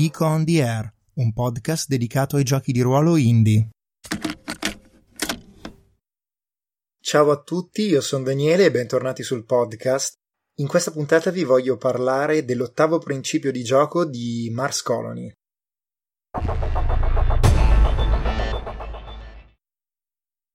Geek on the Air, un podcast dedicato ai giochi di ruolo indie. Ciao a tutti, io sono Daniele e bentornati sul podcast. In questa puntata vi voglio parlare dell'ottavo principio di gioco di Mars Colony.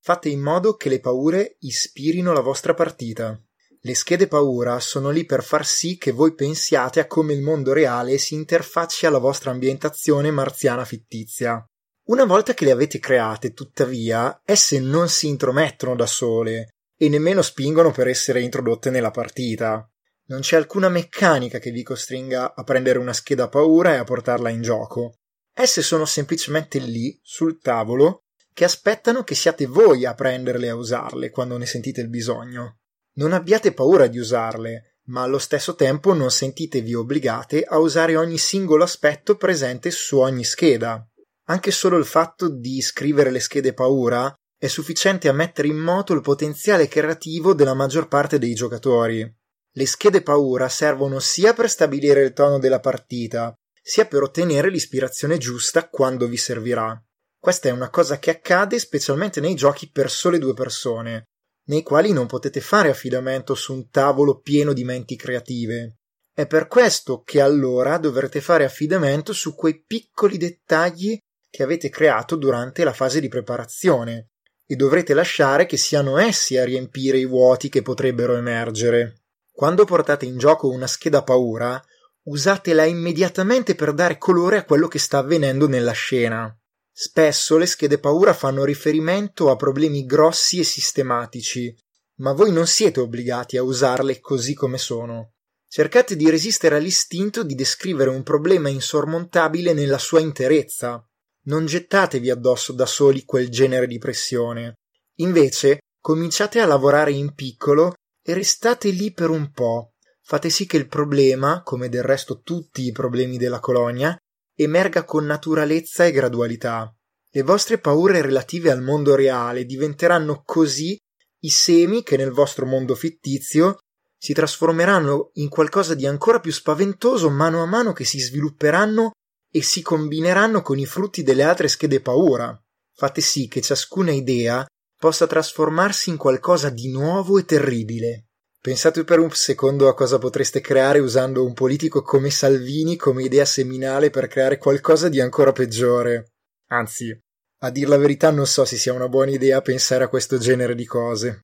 Fate in modo che le paure ispirino la vostra partita. Le schede paura sono lì per far sì che voi pensiate a come il mondo reale si interfacci alla vostra ambientazione marziana fittizia. Una volta che le avete create, tuttavia, esse non si intromettono da sole e nemmeno spingono per essere introdotte nella partita. Non c'è alcuna meccanica che vi costringa a prendere una scheda paura e a portarla in gioco. Esse sono semplicemente lì, sul tavolo, che aspettano che siate voi a prenderle e a usarle quando ne sentite il bisogno. Non abbiate paura di usarle, ma allo stesso tempo non sentitevi obbligate a usare ogni singolo aspetto presente su ogni scheda. Anche solo il fatto di scrivere le schede paura è sufficiente a mettere in moto il potenziale creativo della maggior parte dei giocatori. Le schede paura servono sia per stabilire il tono della partita, sia per ottenere l'ispirazione giusta quando vi servirà. Questa è una cosa che accade specialmente nei giochi per sole due persone, nei quali non potete fare affidamento su un tavolo pieno di menti creative. È per questo che allora dovrete fare affidamento su quei piccoli dettagli che avete creato durante la fase di preparazione e dovrete lasciare che siano essi a riempire i vuoti che potrebbero emergere. Quando portate in gioco una scheda paura, usatela immediatamente per dare colore a quello che sta avvenendo nella scena. Spesso le schede paura fanno riferimento a problemi grossi e sistematici, ma voi non siete obbligati a usarle così come sono. Cercate di resistere all'istinto di descrivere un problema insormontabile nella sua interezza. Non gettatevi addosso da soli quel genere di pressione. Invece, cominciate a lavorare in piccolo e restate lì per un po'. Fate sì che il problema, come del resto tutti i problemi della colonia, emerga con naturalezza e gradualità. Le vostre paure relative al mondo reale diventeranno così i semi che nel vostro mondo fittizio si trasformeranno in qualcosa di ancora più spaventoso mano a mano che si svilupperanno e si combineranno con i frutti delle altre schede paura. Fate sì che ciascuna idea possa trasformarsi in qualcosa di nuovo e terribile. Pensate per un secondo a cosa potreste creare usando un politico come Salvini come idea seminale per creare qualcosa di ancora peggiore. Anzi, a dir la verità non so se sia una buona idea pensare a questo genere di cose.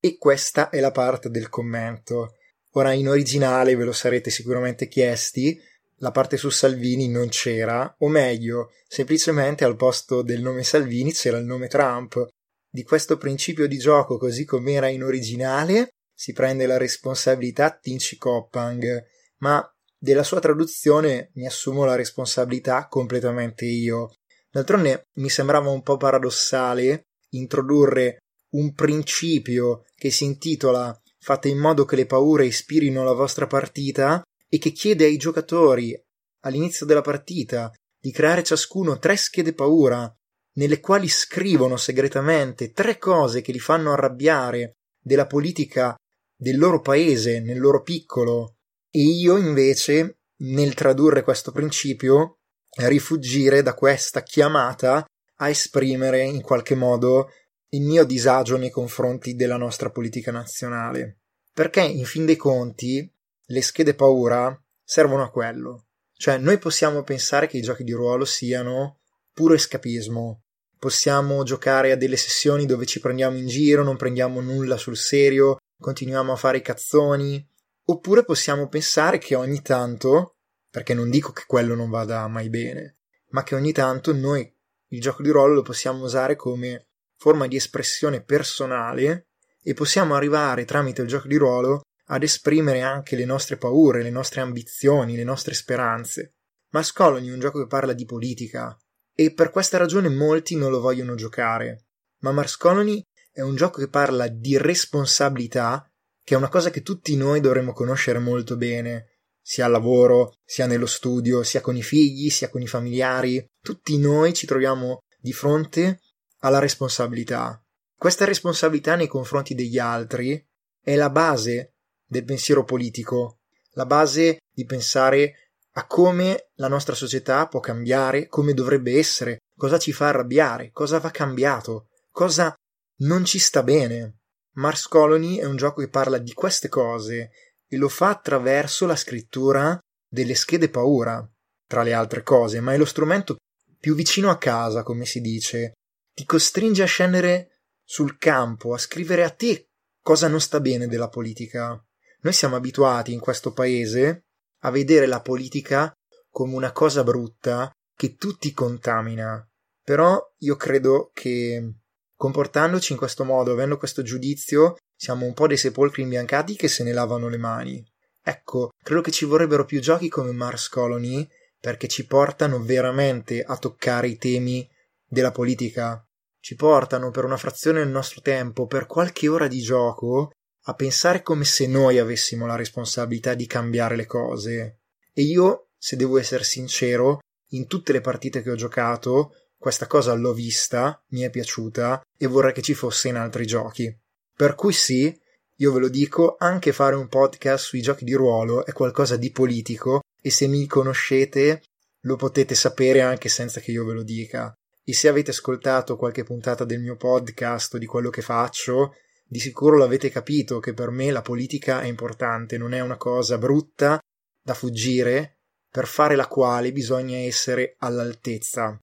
E questa è la parte del commento. Ora in originale ve lo sarete sicuramente chiesti, la parte su Salvini non c'era, o meglio, semplicemente al posto del nome Salvini c'era il nome Trump. Di questo principio di gioco, così come era in originale, si prende la responsabilità Tinci Coppang, ma della sua traduzione mi assumo la responsabilità completamente io. D'altronde mi sembrava un po' paradossale introdurre un principio che si intitola Fate in modo che le paure ispirino la vostra partita e che chiede ai giocatori all'inizio della partita di creare ciascuno tre schede paura nelle quali scrivono segretamente tre cose che li fanno arrabbiare della politica del loro paese nel loro piccolo. E io invece nel tradurre questo principio rifugire da questa chiamata a esprimere in qualche modo il mio disagio nei confronti della nostra politica nazionale. Perché in fin dei conti le schede paura servono a quello. Cioè, noi possiamo pensare che i giochi di ruolo siano puro escapismo. Possiamo giocare a delle sessioni dove ci prendiamo in giro, non prendiamo nulla sul serio, continuiamo a fare i cazzoni. Oppure possiamo pensare che ogni tanto, perché non dico che quello non vada mai bene, ma che ogni tanto noi il gioco di ruolo lo possiamo usare come forma di espressione personale e possiamo arrivare tramite il gioco di ruolo ad esprimere anche le nostre paure, le nostre ambizioni, le nostre speranze. Mars Colony è un gioco che parla di politica e per questa ragione molti non lo vogliono giocare. Ma Mars Colony è un gioco che parla di responsabilità, che è una cosa che tutti noi dovremmo conoscere molto bene, sia al lavoro, sia nello studio, sia con i figli, sia con i familiari. Tutti noi ci troviamo di fronte alla responsabilità. Questa responsabilità nei confronti degli altri è la base del pensiero politico, la base di pensare a come la nostra società può cambiare, come dovrebbe essere, cosa ci fa arrabbiare, cosa va cambiato, cosa non ci sta bene. Mars Colony è un gioco che parla di queste cose e lo fa attraverso la scrittura delle schede paura, tra le altre cose, ma è lo strumento più vicino a casa, come si dice. Ti costringe a scendere sul campo, a scrivere a te cosa non sta bene della politica. Noi siamo abituati in questo paese a vedere la politica come una cosa brutta che tutti contamina. Però io credo che comportandoci in questo modo, avendo questo giudizio, siamo un po' dei sepolcri imbiancati che se ne lavano le mani. Ecco, credo che ci vorrebbero più giochi come Mars Colony perché ci portano veramente a toccare i temi della politica. Ci portano per una frazione del nostro tempo, per qualche ora di gioco, a pensare come se noi avessimo la responsabilità di cambiare le cose. E io, se devo essere sincero, in tutte le partite che ho giocato, questa cosa l'ho vista, mi è piaciuta e vorrei che ci fosse in altri giochi. Per cui sì, io ve lo dico, anche fare un podcast sui giochi di ruolo è qualcosa di politico e se mi conoscete lo potete sapere anche senza che io ve lo dica. E se avete ascoltato qualche puntata del mio podcast o di quello che faccio, di sicuro l'avete capito che per me la politica è importante, non è una cosa brutta da fuggire, per fare la quale bisogna essere all'altezza.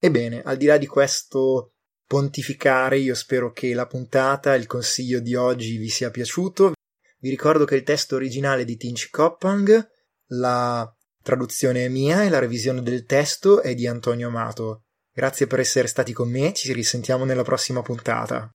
Ebbene, al di là di questo pontificare, io spero che la puntata, il consiglio di oggi vi sia piaciuto. Vi ricordo che il testo originale di Tinch Koppang, la traduzione è mia e la revisione del testo è di Antonio Amato. Grazie per essere stati con me, ci risentiamo nella prossima puntata.